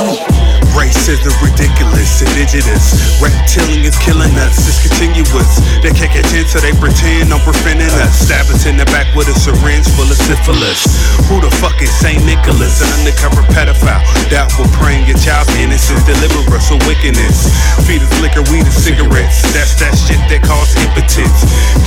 Whoa. Racism ridiculous, indigenous. Reptilian is killing us, it's continuous. They can't in, so they pretend I'm preventing us. Stab us in the back with a syringe full of syphilis. Who the fuck is St. Nicholas? An undercover pedophile. That will praying your child's innocence, deliver us from wickedness. Feed us liquor, weed, and cigarettes. That's that shit that cause impotence.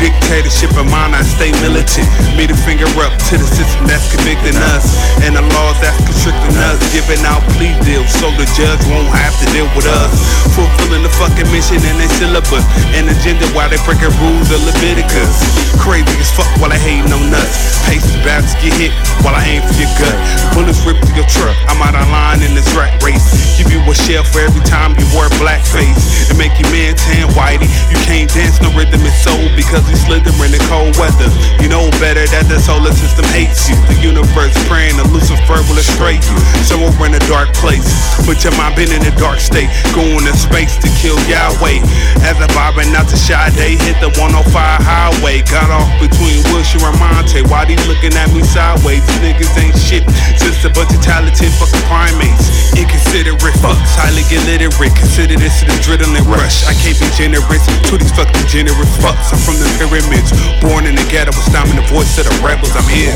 Dictatorship of mine, I stay militant. Middle finger up to the system that's convicting us. And the laws that's constricting us. Giving out plea deals so the judge won't have to deal with us. Fulfilling the fucking mission and their syllabus. And agenda while they breaking rules of Leviticus. Crazy as fuck while I hating no nuts. Is about get hit while I aim for your gut. Bullets rip through your truck. I'm out of line in this rat race. Give you a shell for every time you wear blackface. And make your man tan whitey. You can't dance no rhythm is soul because you slither in the cold weather. You know better that the solar system hates you. The universe praying that Lucifer will astray you. Somewhere in a dark place. But your mind been in a dark state. Going to space to kill Yahweh. As I vibing out to Sade, hit the 105 highway. Got off between Wilshire and Monte. Why they looking at me sideways? These niggas ain't shit. Just a bunch of talented fucking primates. Inconsiderate fucks, highly illiterate. Consider this an adrenaline rush. I can't be generous to these fucking generous fucks. I'm from the pyramids. Born in the ghetto, was stomping the voice of the rebels. I'm here.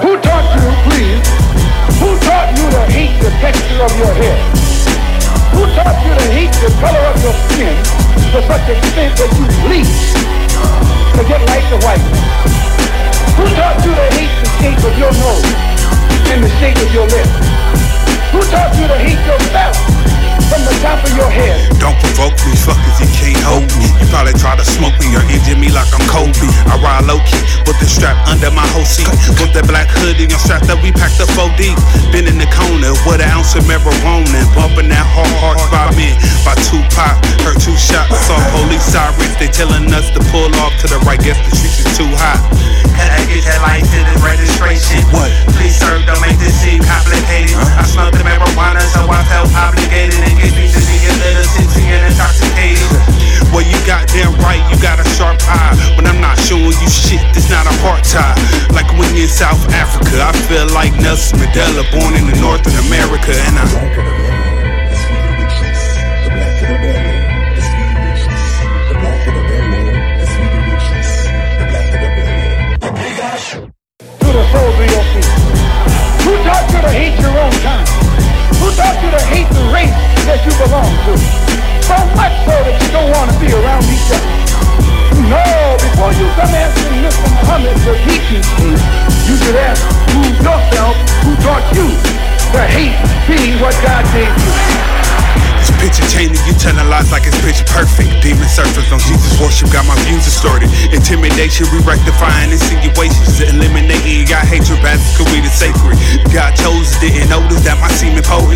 Who taught you, to please? Who taught you to hate the texture of your hair? Who taught you to hate the color of your skin to such extent that you bleach to get like the white? Who taught you to hate the shape of your nose and the shape of your lips? Who taught you to key with the strap under my whole seat. With that black hoodie and strap that we packed up 4 deep. Been in the corner with an ounce of marijuana. Bumping that hard, hard by me. By Tupac, heard two shots. Saw police sirens, they telling us to pull off to the right. Guess the streets is too hot. Can I get that license and registration? What? Please, sir, don't make this seem complicated. I smelled the marijuana, so I felt obligated. And gave me to be a little tipsy and intoxicated. Well, you goddamn right, you got a sharp eye. You shit, this not a hard tie. Like when in South Africa, I feel like Nelson Mandela, born in the North of America. And I. to the soles of your feet. Who taught you to hate your own kind? Who taught you to hate the race that you belong to? So much so that you don't want to be around each other. No, before you come asking Mr. Muhammad for teaching you, you should ask who yourself who taught you to hate being what God gave you. It's picture changing, you telling lies like it's picture perfect. Demon surfers on Jesus worship, got my views distorted. Intimidation, we rectifying insinuations, eliminating got hatred, cause we the sacred. God chose, didn't notice that my semen potent,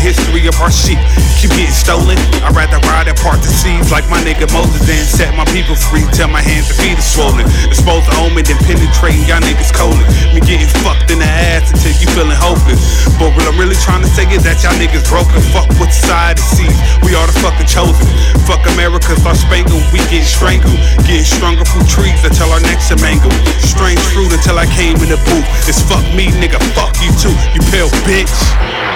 history of our shit keep getting stolen. I'd rather ride apart the seas like my nigga Moses than set my people free till my hands and feet are swollen. Expose the omen, then penetrating y'all niggas colon. Me getting fucked in the ass until you feeling hopeless. But what I'm really trying to say is that y'all niggas broken. Fuck what society sees. We are the fucking chosen. Fuck America, start spangled. We get strangled. Getting stronger from trees until our necks are mangled. Strange fruit until I came in the booth. It's fuck me, nigga. Fuck you too. You pale bitch.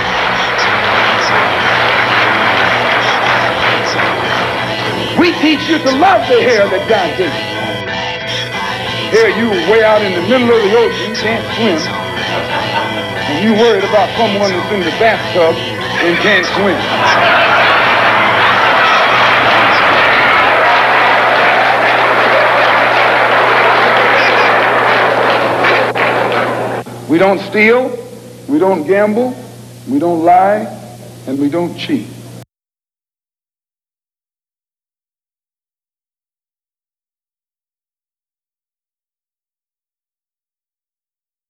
Teach you to love the hair that God gave you. Here you way out in the middle of the ocean, can't swim. And you worried about someone that's in the bathtub and can't swim. We don't steal, we don't gamble, we don't lie, and we don't cheat.